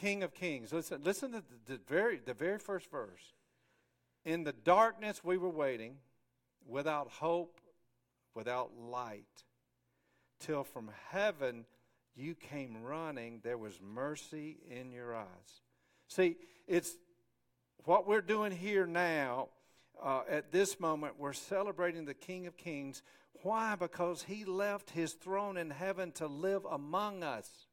King of Kings. Listen, listen to the, the very, the very first verse. In the darkness we were waiting, without hope, without light, till from heaven you came running. There was mercy in your eyes. See, it's what we're doing here now. Uh, at this moment, we're celebrating the King of Kings. Why? Because he left his throne in heaven to live among us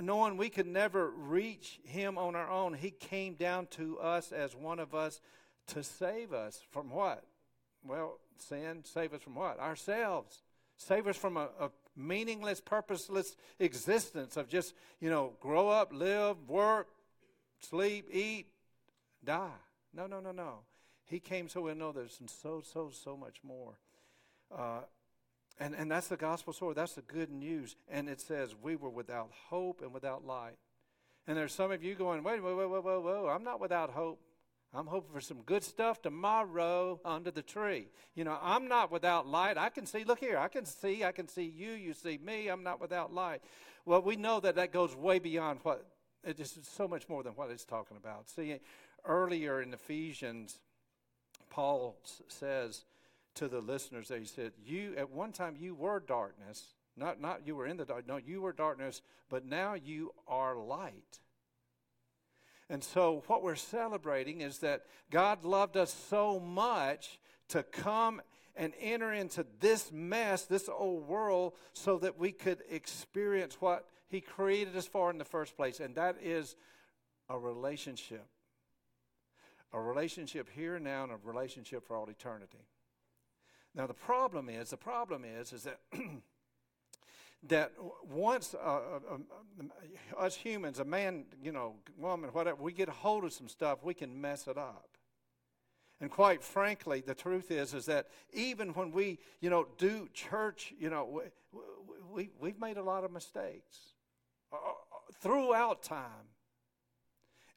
knowing we could never reach him on our own, he came down to us as one of us to save us from what? Well, sin. Save us from what? Ourselves. Save us from a, a meaningless, purposeless existence of just, you know, grow up, live, work, sleep, eat, die. No, no, no, no. He came so we know there's so, so, so much more. Uh, and, and that's the gospel story. That's the good news. And it says, we were without hope and without light. And there's some of you going, wait, wait, wait, wait, wait, wait. I'm not without hope. I'm hoping for some good stuff tomorrow under the tree. You know, I'm not without light. I can see, look here, I can see, I can see you, you see me. I'm not without light. Well, we know that that goes way beyond what, it is so much more than what it's talking about. See, earlier in Ephesians, Paul says, to the listeners there. He said, You at one time you were darkness. Not not you were in the dark. No, you were darkness, but now you are light. And so what we're celebrating is that God loved us so much to come and enter into this mess, this old world, so that we could experience what He created us for in the first place, and that is a relationship. A relationship here now, and a relationship for all eternity. Now the problem is, the problem is, is that that once uh, uh, um, us humans, a man, you know, woman, whatever, we get a hold of some stuff, we can mess it up. And quite frankly, the truth is, is that even when we, you know, do church, you know, we, we, we've made a lot of mistakes uh, uh throughout time.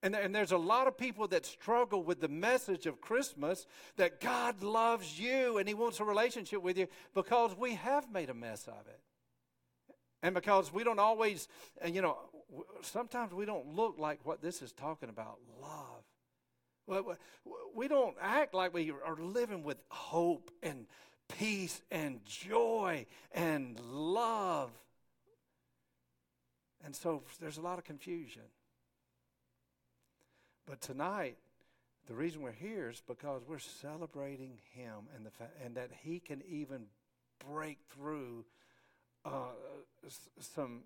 And, and there's a lot of people that struggle with the message of Christmas that God loves you and He wants a relationship with you because we have made a mess of it. And because we don't always, you know, sometimes we don't look like what this is talking about love. We don't act like we are living with hope and peace and joy and love. And so there's a lot of confusion. But tonight, the reason we're here is because we're celebrating Him and the fa- and that He can even break through uh, some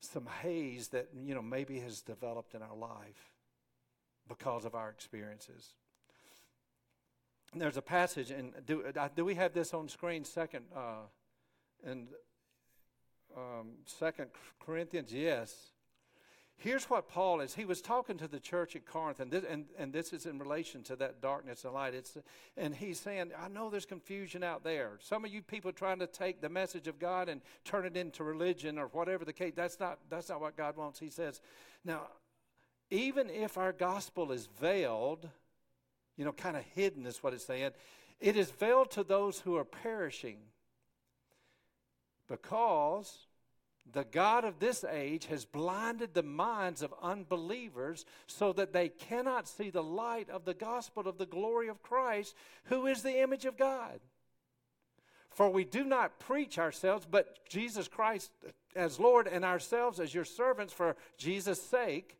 some haze that you know maybe has developed in our life because of our experiences. There's a passage, and do, uh, do we have this on screen? Second, uh, and um, Second Corinthians, yes. Here's what Paul is. He was talking to the church at Corinth, and this, and, and this is in relation to that darkness and light. It's, and he's saying, I know there's confusion out there. Some of you people trying to take the message of God and turn it into religion or whatever the case. That's not, that's not what God wants. He says, now, even if our gospel is veiled, you know, kind of hidden is what it's saying, it is veiled to those who are perishing because the God of this age has blinded the minds of unbelievers so that they cannot see the light of the gospel of the glory of Christ, who is the image of God. For we do not preach ourselves, but Jesus Christ as Lord, and ourselves as your servants for Jesus' sake.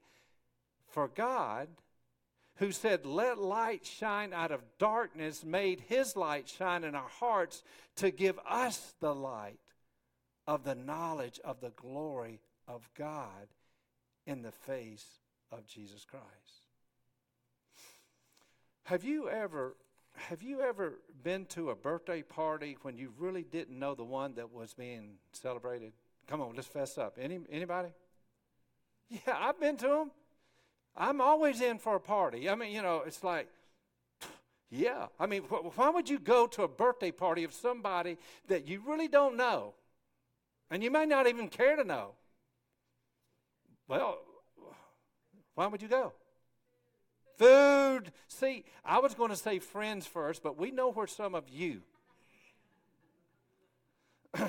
For God, who said, Let light shine out of darkness, made his light shine in our hearts to give us the light of the knowledge of the glory of God in the face of Jesus Christ. Have you ever have you ever been to a birthday party when you really didn't know the one that was being celebrated? Come on, let's fess up. Any anybody? Yeah, I've been to them. I'm always in for a party. I mean, you know, it's like yeah. I mean, why would you go to a birthday party of somebody that you really don't know? And you may not even care to know. Well, why would you go? Food. See, I was going to say friends first, but we know where some of you.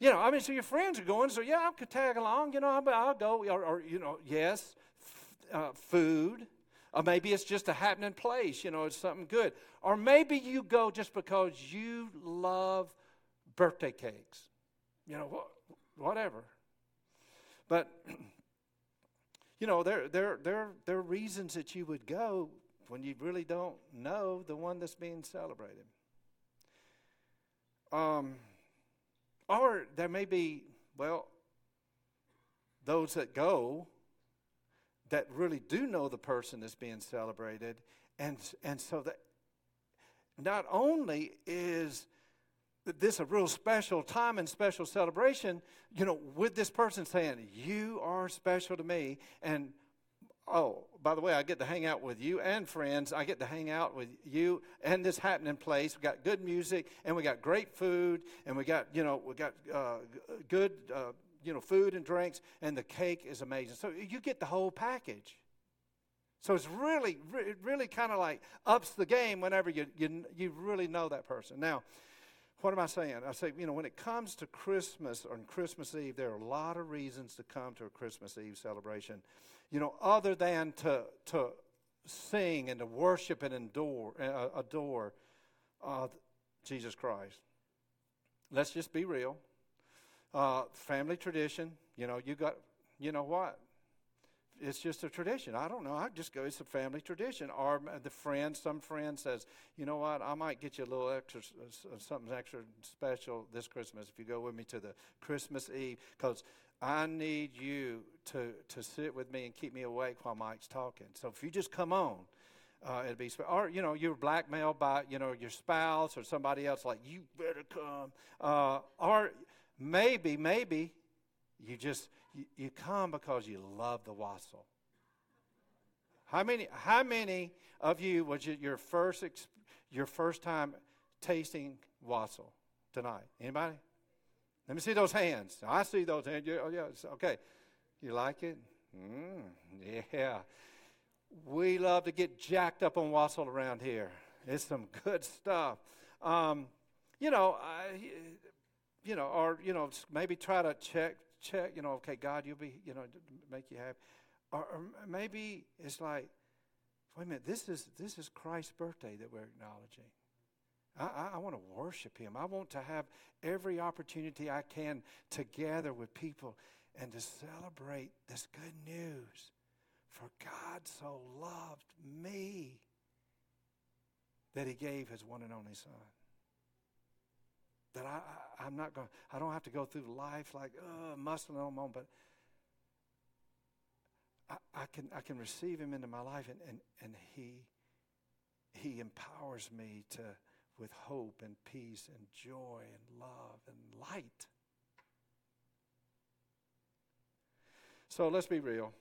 You know, I mean, so your friends are going, so yeah, I could tag along, you know, I'll, I'll go. Or, or, you know, yes, f- uh, food. Or maybe it's just a happening place, you know, it's something good. Or maybe you go just because you love birthday cakes, you know, wh- whatever. But, you know, there, there, there, there are reasons that you would go when you really don't know the one that's being celebrated. Um, or there may be, well, those that go that really do know the person that's being celebrated. And, and so that not only is this a real special time and special celebration, you know, with this person saying, You are special to me. And oh, by the way, I get to hang out with you and friends. I get to hang out with you and this happening place. We got good music and we got great food and we got you know we got uh, good uh, you know food and drinks and the cake is amazing. So you get the whole package. So it's really, really kind of like ups the game whenever you, you you really know that person. Now, what am I saying? I say, you know, when it comes to Christmas or Christmas Eve, there are a lot of reasons to come to a Christmas Eve celebration you know, other than to, to sing and to worship and adore, uh, adore uh, Jesus Christ. Let's just be real. Uh, family tradition, you know, you got, you know what? It's just a tradition. I don't know. I just go. It's a family tradition. Or the friend, some friend says, you know what? I might get you a little extra, something extra special this Christmas if you go with me to the Christmas Eve, because I need you to, to sit with me and keep me awake while Mike's talking. So if you just come on, uh, it'd be, or, you know, you're blackmailed by, you know, your spouse or somebody else, like, you better come. Uh, or maybe, maybe you just, you, you come because you love the wassail. How many, how many of you was it your first, your first time tasting wassail tonight? Anybody? Let me see those hands. I see those hands. Oh, yeah. Okay. You like it? Mm, yeah. We love to get jacked up on wassail around here. It's some good stuff. Um, you know, I, you know, or you know, maybe try to check, check. You know, okay, God, you'll be, you know, make you happy. Or, or maybe it's like, wait a minute, this is this is Christ's birthday that we're acknowledging. I, I, I want to worship Him. I want to have every opportunity I can to gather with people and to celebrate this good news. For God so loved me that He gave His one and only Son. That I, I, am not going. I don't have to go through life like oh, muscling on own, but I, I can I can receive Him into my life, and and and He He empowers me to with hope and peace and joy and love and light. So let's be real.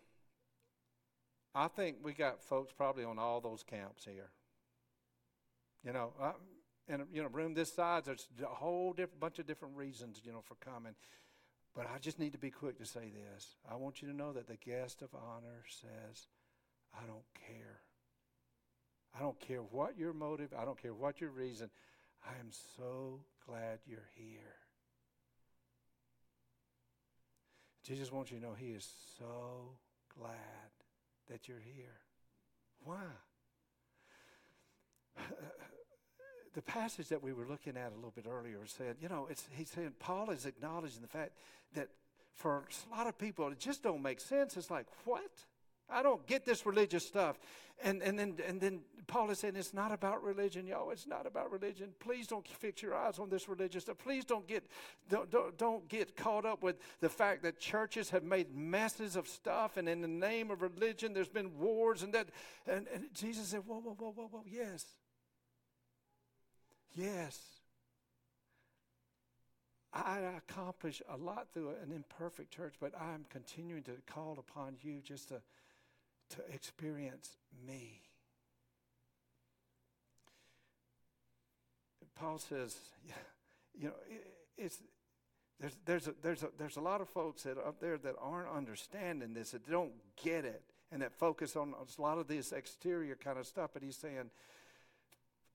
I think we got folks probably on all those camps here. You know, I, in a you know room this size, there's a whole bunch of different reasons, you know, for coming. But I just need to be quick to say this. I want you to know that the guest of honor says, "I don't care." I don't care what your motive, I don't care what your reason. I am so glad you're here. Jesus wants you to know He is so glad that you're here. Why? The passage that we were looking at a little bit earlier said, you know, it's, he's saying Paul is acknowledging the fact that for a lot of people it just don't make sense. It's like, what? I don't get this religious stuff. And, and, then, and then Paul is saying it's not about religion, yo. It's not about religion. Please don't fix your eyes on this religious stuff. Please don't get, don't, don't, don't get caught up with the fact that churches have made messes of stuff, and in the name of religion, there's been wars and that. And, and Jesus said, whoa, whoa, whoa, whoa, whoa, yes. Yes. I accomplish a lot through an imperfect church, but I'm continuing to call upon you just to to experience me. Paul says, you know, it's there's there's a, there's a, there's a lot of folks that up there that aren't understanding this, that don't get it, and that focus on a lot of this exterior kind of stuff. But he's saying,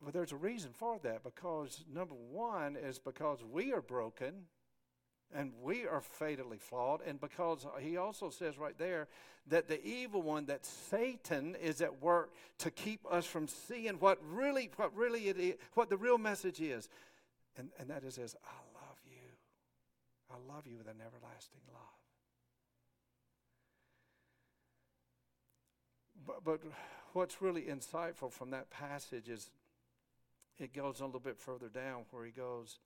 well, there's a reason for that because number one is because we are broken And we are fatally flawed. And because he also says right there that the evil one, that Satan is at work to keep us from seeing what really, what really it is, what the real message is. And, and that is this I love you. I love you with an everlasting love. But, but what's really insightful from that passage is it goes a little bit further down where he goes,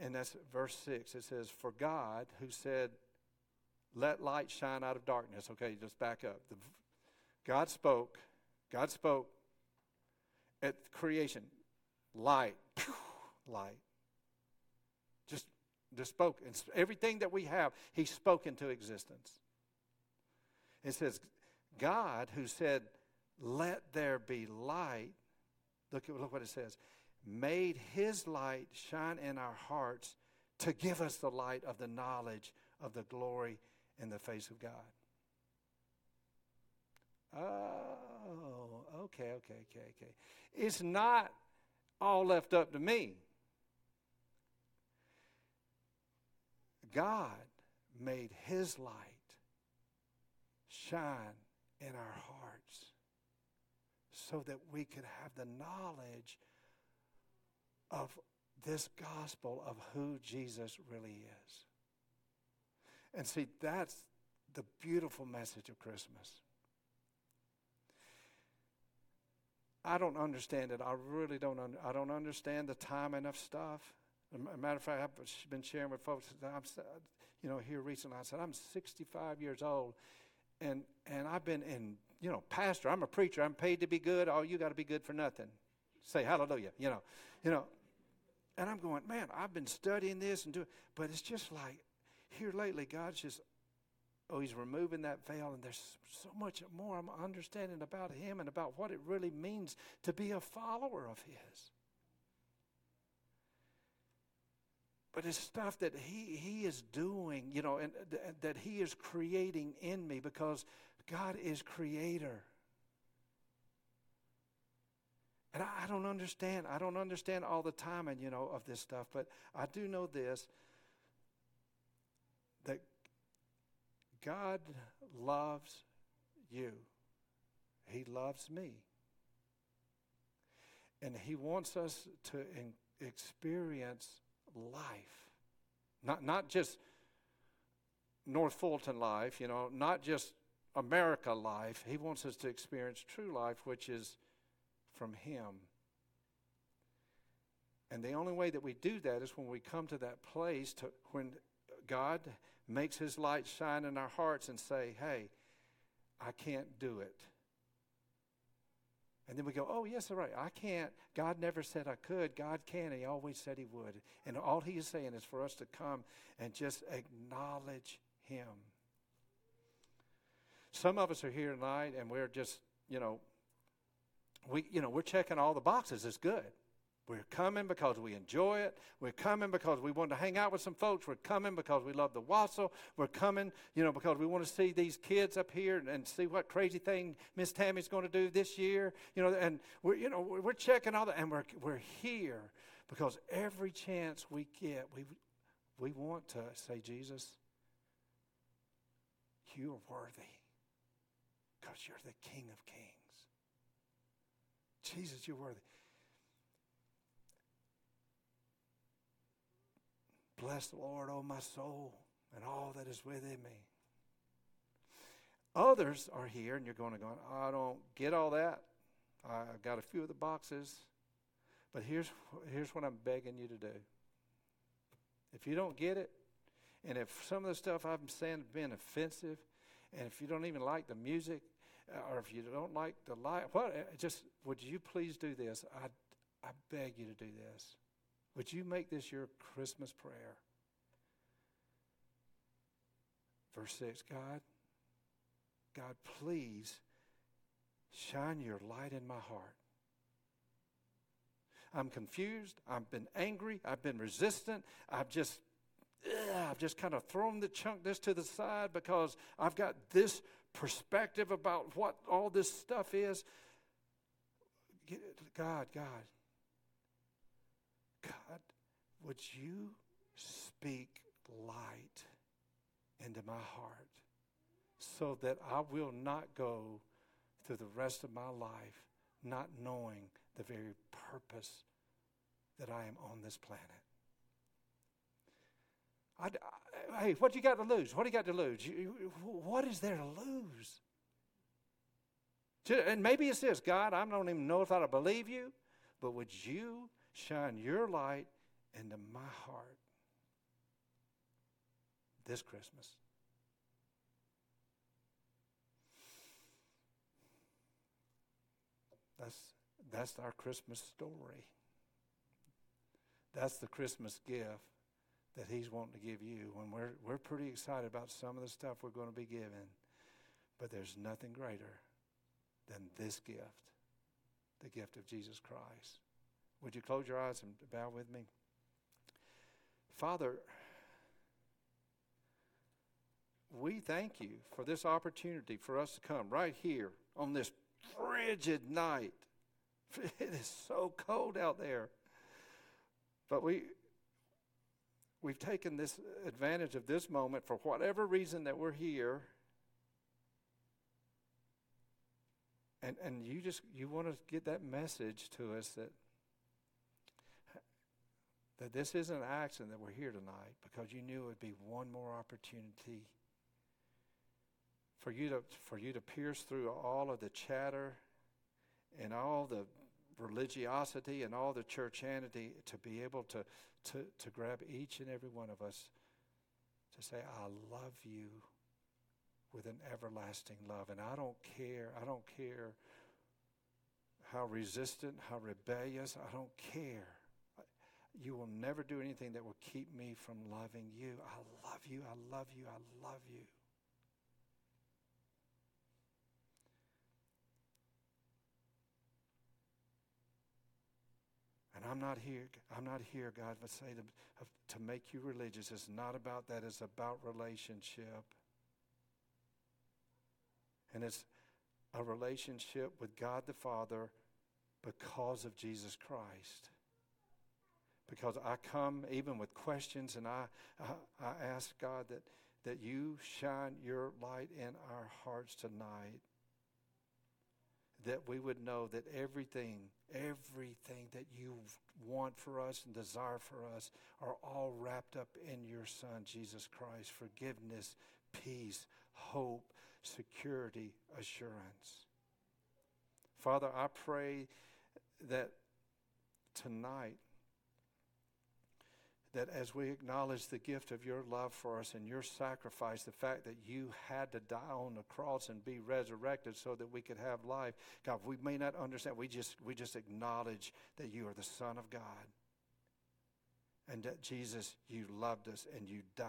and that's verse 6. It says, For God, who said, Let light shine out of darkness. Okay, just back up. The, God spoke. God spoke at creation. Light. light. Just, just spoke. And everything that we have, He spoke into existence. It says, God, who said, Let there be light, look, look what it says, made his light shine in our hearts to give us the light of the knowledge of the glory in the face of God. Oh, okay, okay, okay, okay. It's not all left up to me. God made his light shine in our hearts so that we could have the knowledge of this gospel of who Jesus really is. And see, that's the beautiful message of Christmas. I don't understand it. I really don't. Un- I don't understand the timing of stuff. A matter of fact, I've been sharing with folks. I'm, you know, here recently, I said I'm 65 years old, and and I've been in. You know, pastor. I'm a preacher. I'm paid to be good. Oh, you got to be good for nothing. Say hallelujah. You know, you know. And I'm going, man, I've been studying this and doing, but it's just like here lately, God's just, oh, He's removing that veil, and there's so much more I'm understanding about Him and about what it really means to be a follower of His. But it's stuff that he, he is doing, you know, and th- that He is creating in me because God is creator. And I, I, don't understand. I don't understand all the timing, you know, of this stuff. But I do know this that God loves you. He loves me. And He wants us to in, experience life. Not, not just North Fulton life, you know, not just America life. He wants us to experience true life, which is from Him. And the only way that we do that is when we come to that place to when God makes His light shine in our hearts and say, Hey, I can't do it. And then we go, Oh, yes, all right. I can't. God never said I could. God can. He always said He would. And all He is saying is for us to come and just acknowledge Him. Some of us are here tonight and we're just, you know, we, you know, we're checking all the boxes. It's good. We're coming because we enjoy it. We're coming because we want to hang out with some folks. We're coming because we love the Wassail. We're coming, you know, because we want to see these kids up here and, and see what crazy thing Miss Tammy's going to do this year. You know, and we're, you know, we're checking all that, and we're we're here because every chance we get, we we want to say, Jesus, you are worthy because you're the King of Kings. Jesus, you're worthy. Bless the Lord, oh my soul, and all that is within me. Others are here, and you're going to go, I don't get all that. I've got a few of the boxes. But here's, here's what I'm begging you to do. If you don't get it, and if some of the stuff I'm saying has been offensive, and if you don't even like the music, or if you don't like the light, what? Uh, just would you please do this? I, I beg you to do this. Would you make this your Christmas prayer? Verse 6 God, God, please shine your light in my heart. I'm confused. I've been angry. I've been resistant. I've just, ugh, I've just kind of thrown the chunk this to the side because I've got this perspective about what all this stuff is. God, God, God, would you speak light into my heart so that I will not go through the rest of my life not knowing the very purpose that I am on this planet. I, hey, what you got to lose? What do you got to lose? You, what is there to lose? And maybe it's this God, I don't even know if I believe you, but would you shine your light into my heart this Christmas? That's, that's our Christmas story. That's the Christmas gift that He's wanting to give you. When we're, we're pretty excited about some of the stuff we're going to be given, but there's nothing greater than this gift the gift of Jesus Christ. Would you close your eyes and bow with me? Father, we thank you for this opportunity for us to come right here on this frigid night. It is so cold out there. But we we've taken this advantage of this moment for whatever reason that we're here. And and you just you want to get that message to us that that this isn't an accident that we're here tonight because you knew it would be one more opportunity for you to for you to pierce through all of the chatter and all the religiosity and all the churchanity to be able to, to, to grab each and every one of us to say, I love you with an everlasting love. And I don't care, I don't care how resistant, how rebellious, I don't care. You will never do anything that will keep me from loving you. I love you, I love you, I love you. I'm not here. I'm not here, God, but say to, to make you religious. It's not about that. It's about relationship. And it's a relationship with God the Father because of Jesus Christ. Because I come even with questions and I, I, I ask God that, that you shine your light in our hearts tonight that we would know that everything, everything that you want for us and desire for us are all wrapped up in your Son, Jesus Christ. Forgiveness, peace, hope, security, assurance. Father, I pray that tonight that as we acknowledge the gift of your love for us and your sacrifice, the fact that you had to die on the cross and be resurrected so that we could have life, God, we may not understand. We just, we just acknowledge that you are the Son of God and that Jesus, you loved us and you died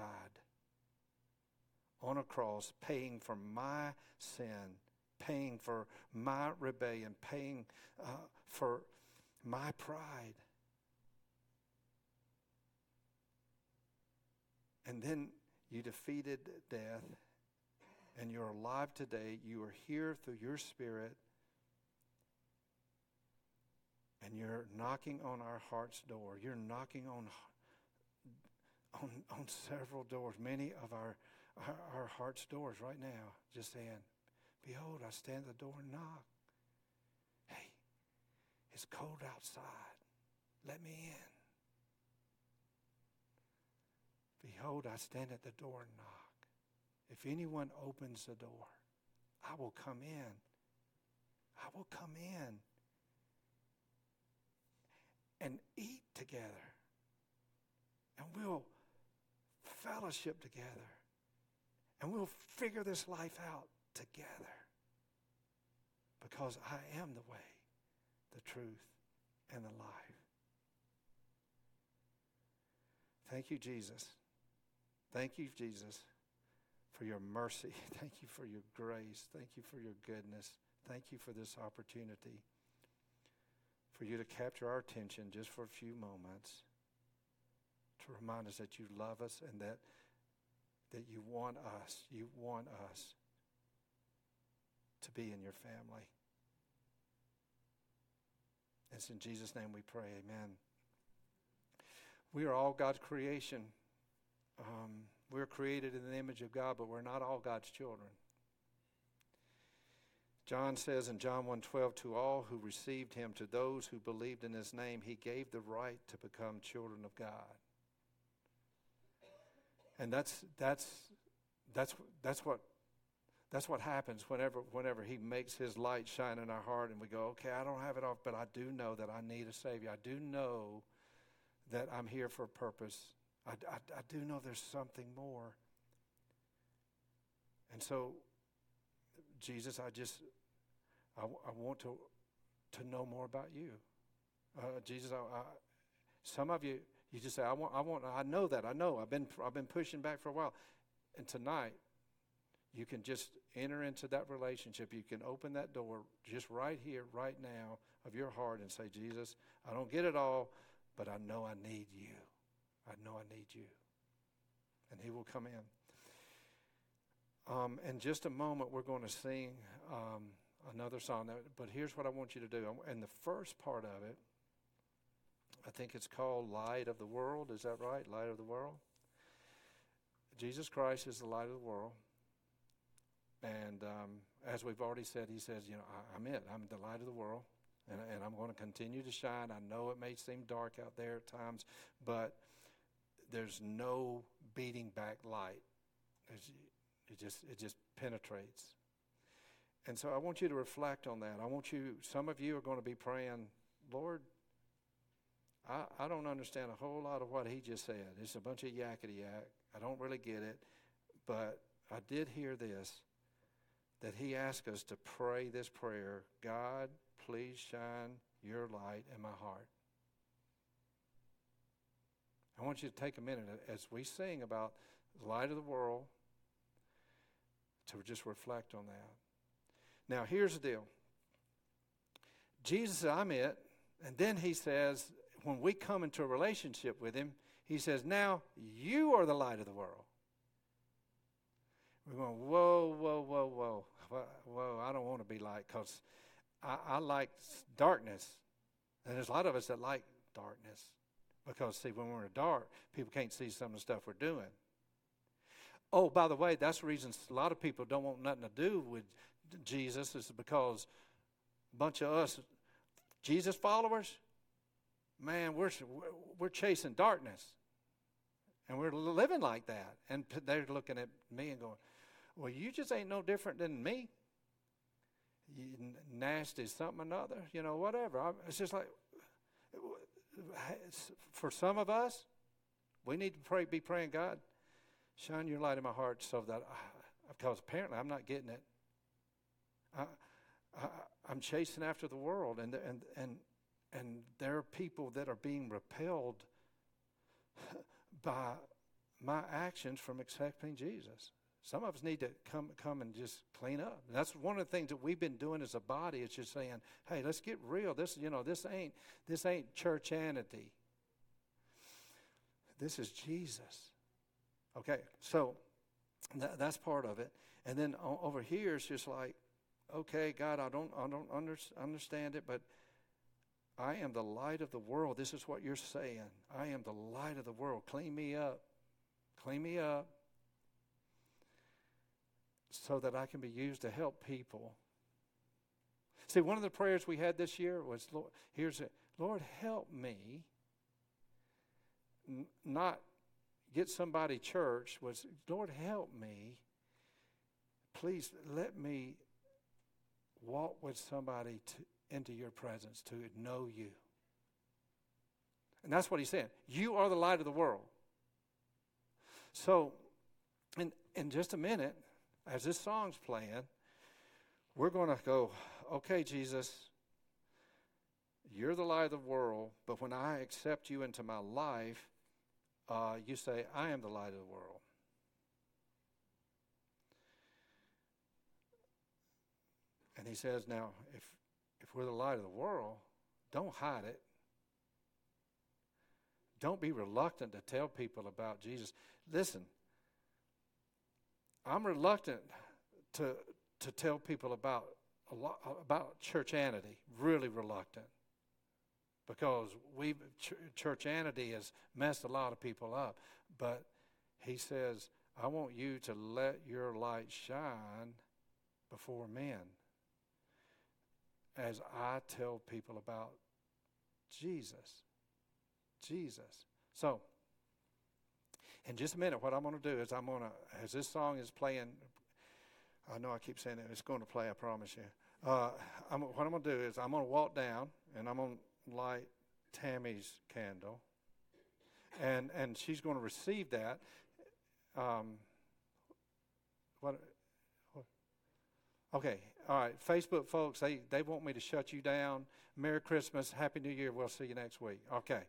on a cross, paying for my sin, paying for my rebellion, paying uh, for my pride. And then you defeated death, and you're alive today. You are here through your Spirit, and you're knocking on our heart's door. You're knocking on on, on several doors, many of our, our, our heart's doors right now, just saying, Behold, I stand at the door and knock. Hey, it's cold outside. Let me in. Behold, I stand at the door and knock. If anyone opens the door, I will come in. I will come in and eat together. And we'll fellowship together. And we'll figure this life out together. Because I am the way, the truth, and the life. Thank you, Jesus. Thank you, Jesus, for your mercy. Thank you for your grace. Thank you for your goodness. Thank you for this opportunity for you to capture our attention just for a few moments to remind us that you love us and that that you want us, you want us to be in your family. It's in Jesus' name we pray. Amen. We are all God's creation. Um, we're created in the image of God, but we're not all God's children. John says in John 1:12 to all who received him to those who believed in his name he gave the right to become children of God. And that's that's that's that's what that's what happens whenever whenever he makes his light shine in our heart and we go, "Okay, I don't have it off, but I do know that I need a savior. I do know that I'm here for a purpose. I, I, I do know there's something more." And so Jesus, I just I, I want to to know more about you. Uh, Jesus, I, I, some of you you just say, I want, I want, I know that, I know. I've been, I've been pushing back for a while, and tonight, you can just enter into that relationship. You can open that door just right here, right now, of your heart, and say, Jesus, I don't get it all, but I know I need you. I know I need you, and He will come in. Um, in just a moment, we're going to sing um, another song. But here's what I want you to do. In the first part of it, I think it's called Light of the World. Is that right? Light of the World? Jesus Christ is the light of the world. And um, as we've already said, he says, You know, I, am it. I'm the light of the world. And, and I'm going to continue to shine. I know it may seem dark out there at times, but there's no beating back light. It just it just penetrates. And so I want you to reflect on that. I want you. Some of you are going to be praying, Lord. I, I don't understand a whole lot of what he just said. It's a bunch of yakety yak. I don't really get it, but I did hear this that he asked us to pray this prayer God, please shine your light in my heart. I want you to take a minute as we sing about the light of the world to just reflect on that. Now, here's the deal Jesus, I'm it. And then he says, when we come into a relationship with him, he says, Now you are the light of the world. We're going, Whoa, whoa, whoa, whoa. Whoa, I don't want to be light because I, I like darkness. And there's a lot of us that like darkness because, see, when we're in the dark, people can't see some of the stuff we're doing. Oh, by the way, that's the reason a lot of people don't want nothing to do with Jesus is because a bunch of us Jesus followers, man, we're we're chasing darkness, and we're living like that. And they're looking at me and going, "Well, you just ain't no different than me. You nasty something another, you know, whatever." It's just like for some of us, we need to pray, be praying, God, shine your light in my heart, so that because apparently I'm not getting it. I, I, am chasing after the world, and and and and there are people that are being repelled by my actions from accepting Jesus. Some of us need to come come and just clean up. that's one of the things that we've been doing as a body. It's just saying, "Hey, let's get real. This, you know, this ain't this ain't churchanity. This is Jesus." Okay, so that, that's part of it. And then over here, it's just like, okay, God, I don't, I don't under, understand it, but I am the light of the world. This is what you're saying. I am the light of the world. Clean me up. Clean me up so that I can be used to help people. See, one of the prayers we had this year was, Lord, here's it. Lord, help me n- not get somebody church was, Lord, help me. Please let me walk with somebody to, into your presence to know you. And that's what he's saying. You are the light of the world. So, in, in just a minute, as this song's playing, we're going to go, okay, Jesus, you're the light of the world, but when I accept you into my life, uh, you say, I am the light of the world. And he says, now, if, if we're the light of the world, don't hide it. Don't be reluctant to tell people about Jesus. Listen, I'm reluctant to, to tell people about, a lot, about churchanity, really reluctant because we ch- has messed a lot of people up. But He says, I want you to let your light shine before men as I tell people about Jesus. Jesus. So, in just a minute, what I'm going to do is I'm going to, as this song is playing, I know I keep saying it, it's going to play, I promise you. Uh, I'm, what I'm going to do is I'm going to walk down and I'm going to light Tammy's candle. And, and she's going to receive that. Um, what, what? Okay, all right. Facebook folks, they, they want me to shut you down. Merry Christmas, Happy New Year. We'll see you next week. Okay.